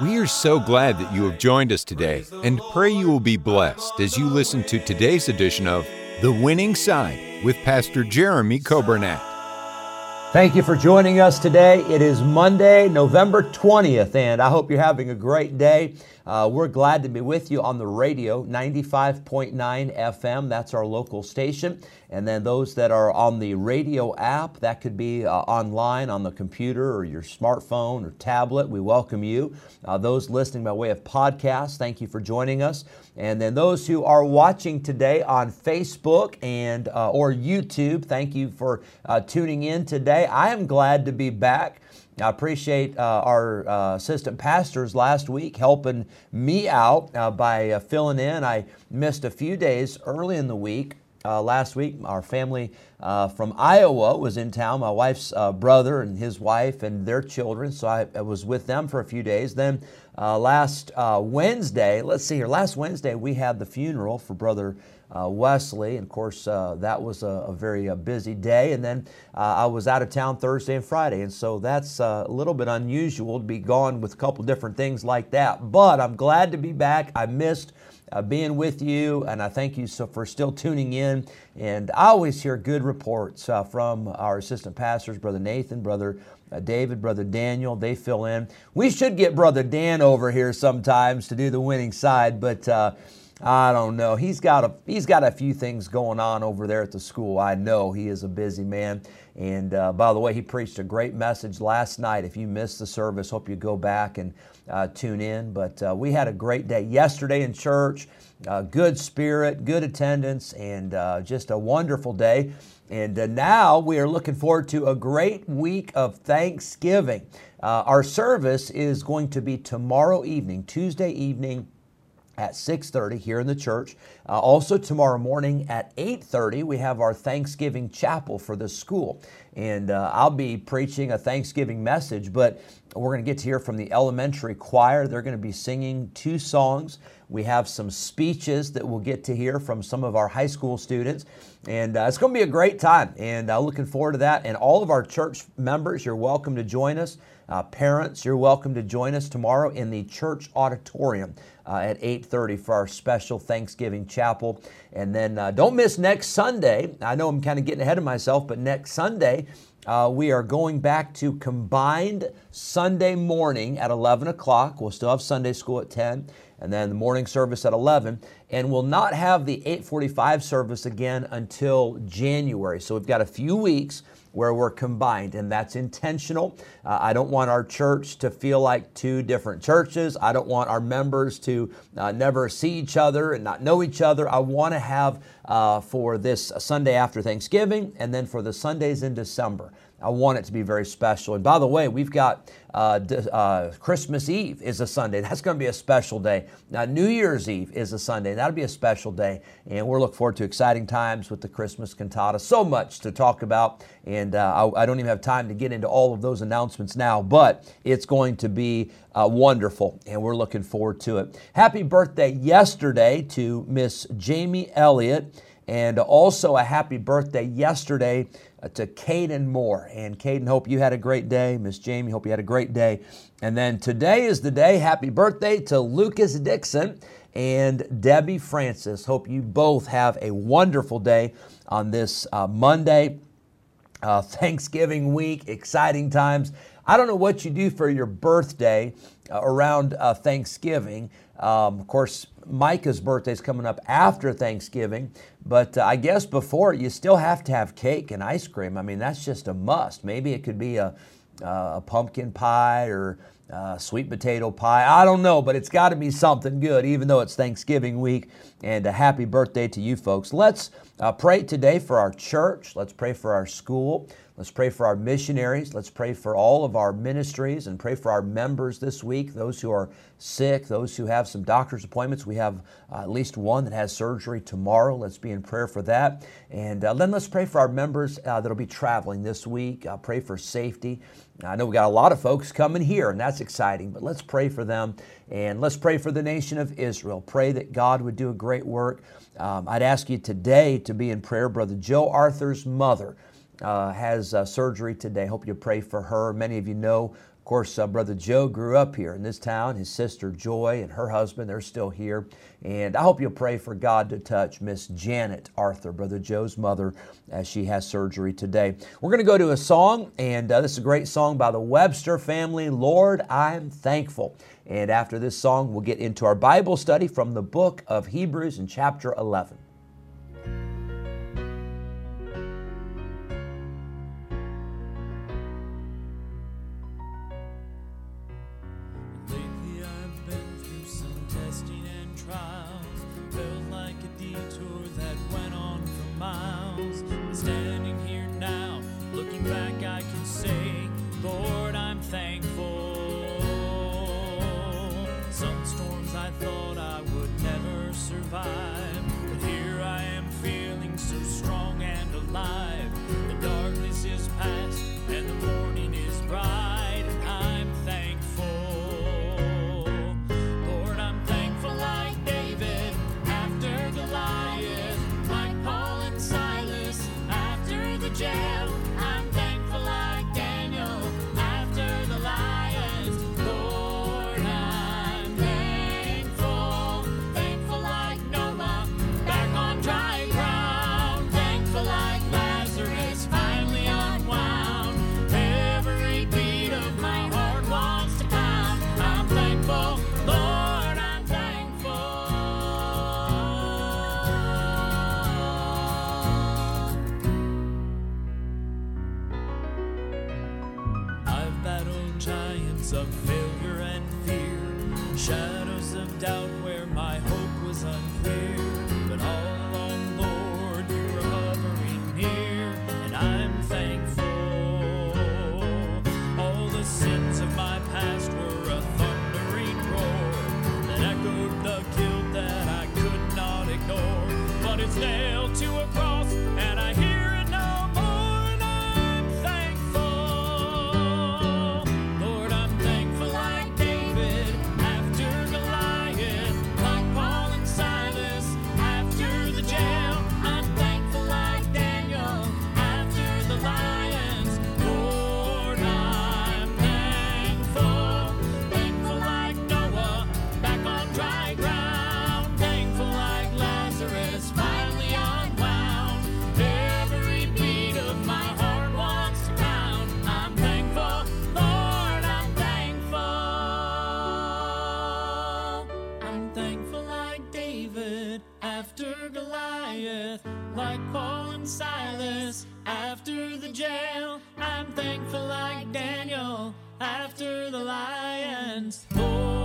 We are so glad that you have joined us today and pray you will be blessed as you listen to today's edition of The Winning Side with Pastor Jeremy Coburnett. Thank you for joining us today. It is Monday, November 20th, and I hope you're having a great day. Uh, we're glad to be with you on the radio, 95.9 FM. That's our local station. And then those that are on the radio app, that could be uh, online on the computer or your smartphone or tablet. We welcome you. Uh, those listening by way of podcast, thank you for joining us. And then those who are watching today on Facebook and uh, or YouTube, thank you for uh, tuning in today. I am glad to be back. I appreciate uh, our uh, assistant pastors last week helping me out uh, by uh, filling in. I missed a few days early in the week. Uh, last week, our family uh, from Iowa was in town. My wife's brother and his wife and their children. So I, I, was with them for a few days. Then last Wednesday, let's see here, last Wednesday we had the funeral for Brother uh, Wesley. And of course, uh, that was a, a very uh, busy day. And then uh, I was out of town Thursday and Friday. And so that's uh, a little bit unusual to be gone with a couple different things like that. But I'm glad to be back. I missed uh, being with you, and I thank you so for still tuning in. And I always hear good reports uh, from our assistant pastors, Brother Nathan, Brother uh, David, Brother Daniel. They fill in. We should get Brother Dan over here sometimes to do the winning side, but I don't know. He's got a he's got a few things going on over there at the school. I know he is a busy man. And uh, by the way, he preached a great message last night. If you missed the service, hope you go back and uh, tune in. But uh, we had a great day yesterday in church. Uh, good spirit, good attendance, and uh, just a wonderful day. And uh, now we are looking forward to a great week of Thanksgiving. our service is going to be tomorrow evening, Tuesday evening at 6.30 here in the church. Uh, also tomorrow morning at 8.30 we have our thanksgiving chapel for the school. And uh, i'll be preaching a thanksgiving message but we're going to get to hear from the elementary choir. They're going to be singing two songs. We have some speeches that we'll get to hear from some of our high school students. And uh, it's going to be a great time. And uh, looking forward to that. And all of our church members you're welcome to join us uh, parents, you're welcome to join us tomorrow in the church auditorium uh, at 8:30 for our special Thanksgiving chapel. And then uh, don't miss next Sunday. I know I'm kind of getting ahead of myself, but next Sunday uh, we are going back to combined Sunday morning at 11 o'clock. We'll still have Sunday school at 10 and then the morning service at 11 and we'll not have the 845 service again until january so we've got a few weeks where we're combined, and that's intentional. Uh, I don't want our church to feel like two different churches. I don't want our members to uh, never see each other and not know each other. I want to have uh, for this Sunday after Thanksgiving and then for the Sundays in December. I want it to be very special. And by the way, we've got uh, uh, Christmas Eve is a Sunday. That's going to be a special day. Now, New Year's Eve is a Sunday. That'll be a special day. And we're looking forward to exciting times with the Christmas cantata. So much to talk about. And uh, I, I, don't even have time to get into all of those announcements now, but it's going to be uh, wonderful. And we're looking forward to it. Happy birthday yesterday to Miss Jamie Elliott. And also a happy birthday yesterday to Caden Moore. And Caden, hope you had a great day. Miss Jamie, hope you had a great day. And then today is the day. Happy birthday to Lucas Dixon and Debbie Francis. Hope you both have a wonderful day on this uh, Monday, uh, Thanksgiving week, exciting times. I don't know what you do for your birthday uh, around uh, Thanksgiving. Um, of course, Micah's birthday is coming up after Thanksgiving, but uh, I guess before you still have to have cake and ice cream. I mean, that's just a must. Maybe it could be a, uh, a pumpkin pie or uh, sweet potato pie. I don't know, but it's got to be something good, even though it's Thanksgiving week. And a happy birthday to you folks. Let's uh, pray today for our church. Let's pray for our school. Let's pray for our missionaries. Let's pray for all of our ministries and pray for our members this week, those who are sick, those who have some doctor's appointments. We have uh, at least one that has surgery tomorrow. Let's be in prayer for that. And uh, then let's pray for our members uh, that'll be traveling this week. Uh, pray for safety. I know we got a lot of folks coming here, and that's exciting, but let's pray for them. And let's pray for the nation of Israel. Pray that God would do a great work. Um, I'd ask you today to be in prayer. Brother Joe Arthur's mother uh, has uh, surgery today. Hope you pray for her. Many of you know course, uh, Brother Joe grew up here in this town. His sister Joy and her husband, they're still here. And I hope you'll pray for God to touch Miss Janet Arthur, Brother Joe's mother, as she has surgery today. We're going to go to a song, and uh, this is a great song by the Webster family, Lord, I'm Thankful. And after this song, we'll get into our Bible study from the book of Hebrews in chapter 11. after the jail. I'm thankful like Daniel after the lions. Oh.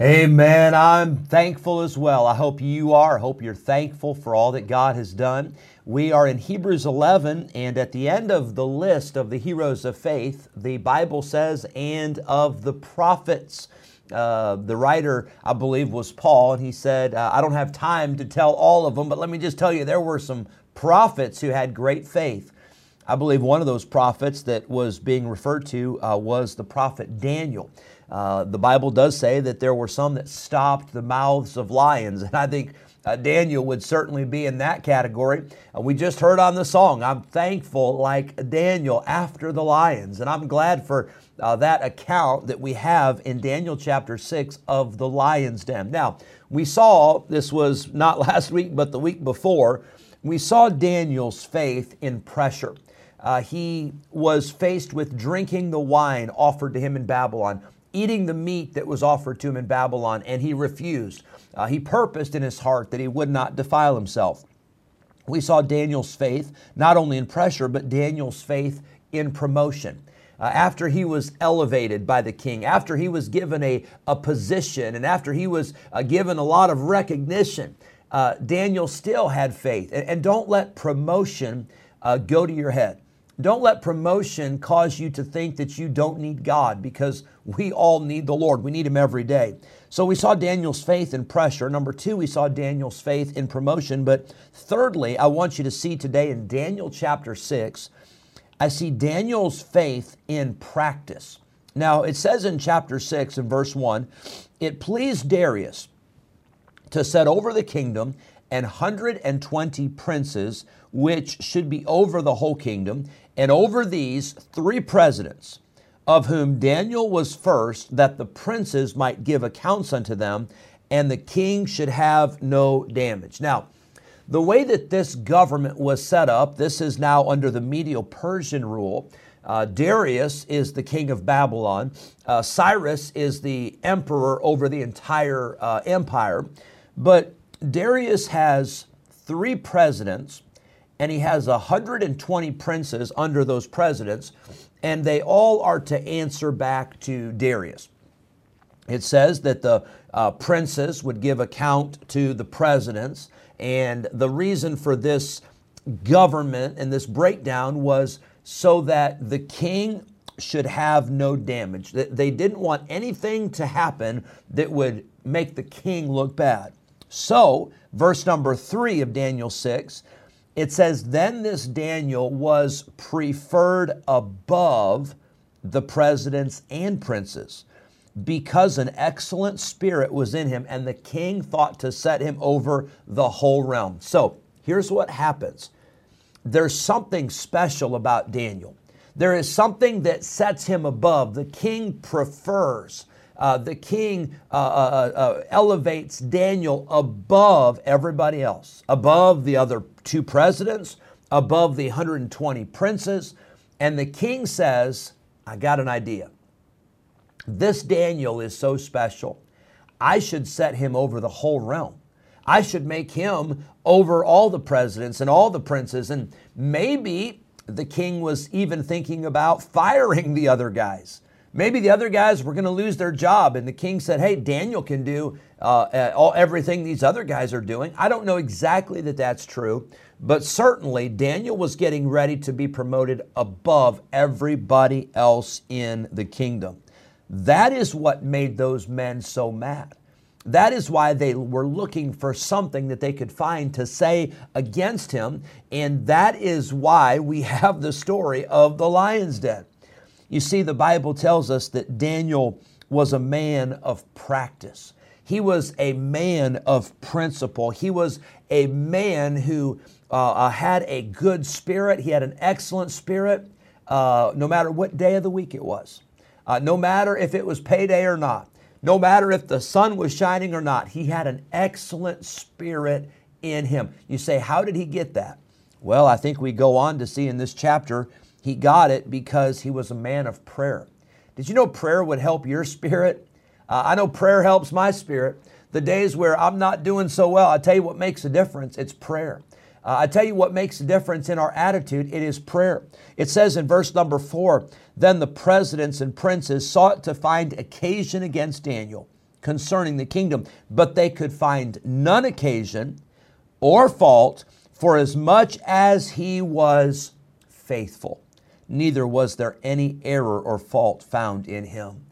Amen. I'm thankful as well. I hope you are. I hope you're thankful for all that God has done. We are in Hebrews 11, and at the end of the list of the heroes of faith, the Bible says, and of the prophets. Uh, the writer, I believe, was Paul, and he said, uh, I don't have time to tell all of them, but let me just tell you, there were some prophets who had great faith. I believe one of those prophets that was being referred to uh, was the prophet Daniel. Uh, the Bible does say that there were some that stopped the mouths of lions, and I think uh, Daniel would certainly be in that category. Uh, we just heard on the song, I'm thankful like Daniel after the lions. And I'm glad for uh, that account that we have in Daniel chapter 6 of the lion's den. Now, we saw, this was not last week, but the week before, we saw Daniel's faith in pressure. Uh, he was faced with drinking the wine offered to him in Babylon, eating the meat that was offered to him in Babylon, and he refused. Uh, he purposed in his heart that he would not defile himself. We saw Daniel's faith not only in pressure, but Daniel's faith in promotion. Uh, after he was elevated by the king, after he was given a, a position, and after he was uh, given a lot of recognition, uh, Daniel still had faith. And, and don't let promotion uh, go to your head. Don't let promotion cause you to think that you don't need God because we all need the Lord. We need Him every day. So we saw Daniel's faith in pressure. Number two, we saw Daniel's faith in promotion. But thirdly, I want you to see today in Daniel chapter 6, I see Daniel's faith in practice. Now, it says in chapter 6 and verse 1 it pleased Darius to set over the kingdom an 120 princes, which should be over the whole kingdom, and over these three presidents, of whom Daniel was first, that the princes might give accounts unto them, and the king should have no damage. Now, the way that this government was set up, this is now under the Medo Persian rule. Uh, Darius is the king of Babylon. Uh, Cyrus is the emperor over the entire uh, empire. But Darius has three presidents and he has 120 princes under those presidents, and they all are to answer back to Darius. It says that the uh, princes would give account to the presidents, and the reason for this government and this breakdown was so that the king should have no damage. They didn't want anything to happen that would make the king look bad. So, verse number three of Daniel 6 it says, Then this Daniel was preferred above the presidents and princes because an excellent spirit was in him, and the king thought to set him over the whole realm. So here's what happens there's something special about Daniel. There is something that sets him above. The king prefers uh, the king uh, uh, uh, elevates Daniel above everybody else, above the other two presidents, above the 120 princes. And the king says, I got an idea. This Daniel is so special. I should set him over the whole realm. I should make him over all the presidents and all the princes. And maybe the king was even thinking about firing the other guys. Maybe the other guys were going to lose their job, and the king said, Hey, Daniel can do uh, uh, all, everything these other guys are doing. I don't know exactly that that's true, but certainly Daniel was getting ready to be promoted above everybody else in the kingdom. That is what made those men so mad. That is why they were looking for something that they could find to say against him. And that is why we have the story of the lion's den. You see, the Bible tells us that Daniel was a man of practice. He was a man of principle. He was a man who uh, uh, had a good spirit. He had an excellent spirit, uh, no matter what day of the week it was, uh, no matter if it was payday or not, no matter if the sun was shining or not. He had an excellent spirit in him. You say, How did he get that? Well, I think we go on to see in this chapter he got it because he was a man of prayer. Did you know prayer would help your spirit? Uh, I know prayer helps my spirit. The days where I'm not doing so well, I tell you what makes a difference it's prayer. Uh, I tell you what makes a difference in our attitude it is prayer. It says in verse number four Then the presidents and princes sought to find occasion against Daniel concerning the kingdom, but they could find none occasion or fault for as much as he was faithful neither was there any error or fault found in him.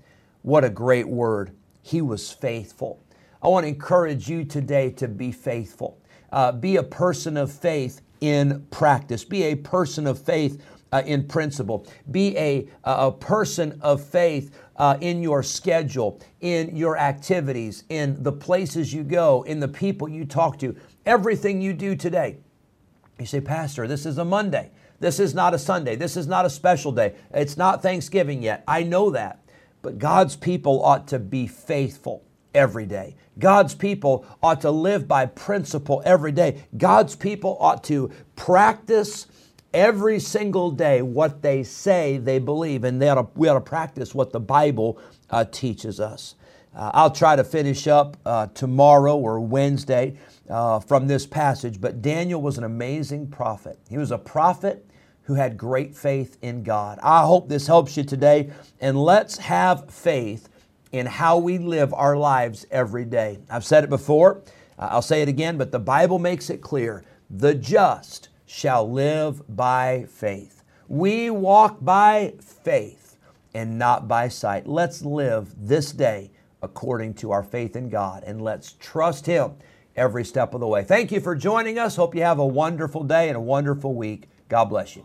What a great word. He was faithful. I want to encourage you today to be faithful. Uh, be a person of faith in practice. Be a person of faith uh, in principle. Be a, a person of faith uh, in your schedule, in your activities, in the places you go, in the people you talk to, everything you do today. You say, Pastor, this is a Monday. This is not a Sunday. This is not a special day. It's not Thanksgiving yet. I know that. But God's people ought to be faithful every day. God's people ought to live by principle every day. God's people ought to practice every single day what they say they believe, and they ought to, we ought to practice what the Bible uh, teaches us. Uh, I'll try to finish up uh, tomorrow or Wednesday uh, from this passage, but Daniel was an amazing prophet. He was a prophet who had great faith in God. I hope this helps you today, and let's have faith in how we live our lives every day. I've said it before, uh, I'll say it again, but the Bible makes it clear the just shall live by faith. We walk by faith and not by sight. Let's live this day according to our faith in God and let's trust Him every step of the way. Thank you for joining us. Hope you have a wonderful day and a wonderful week. God bless you.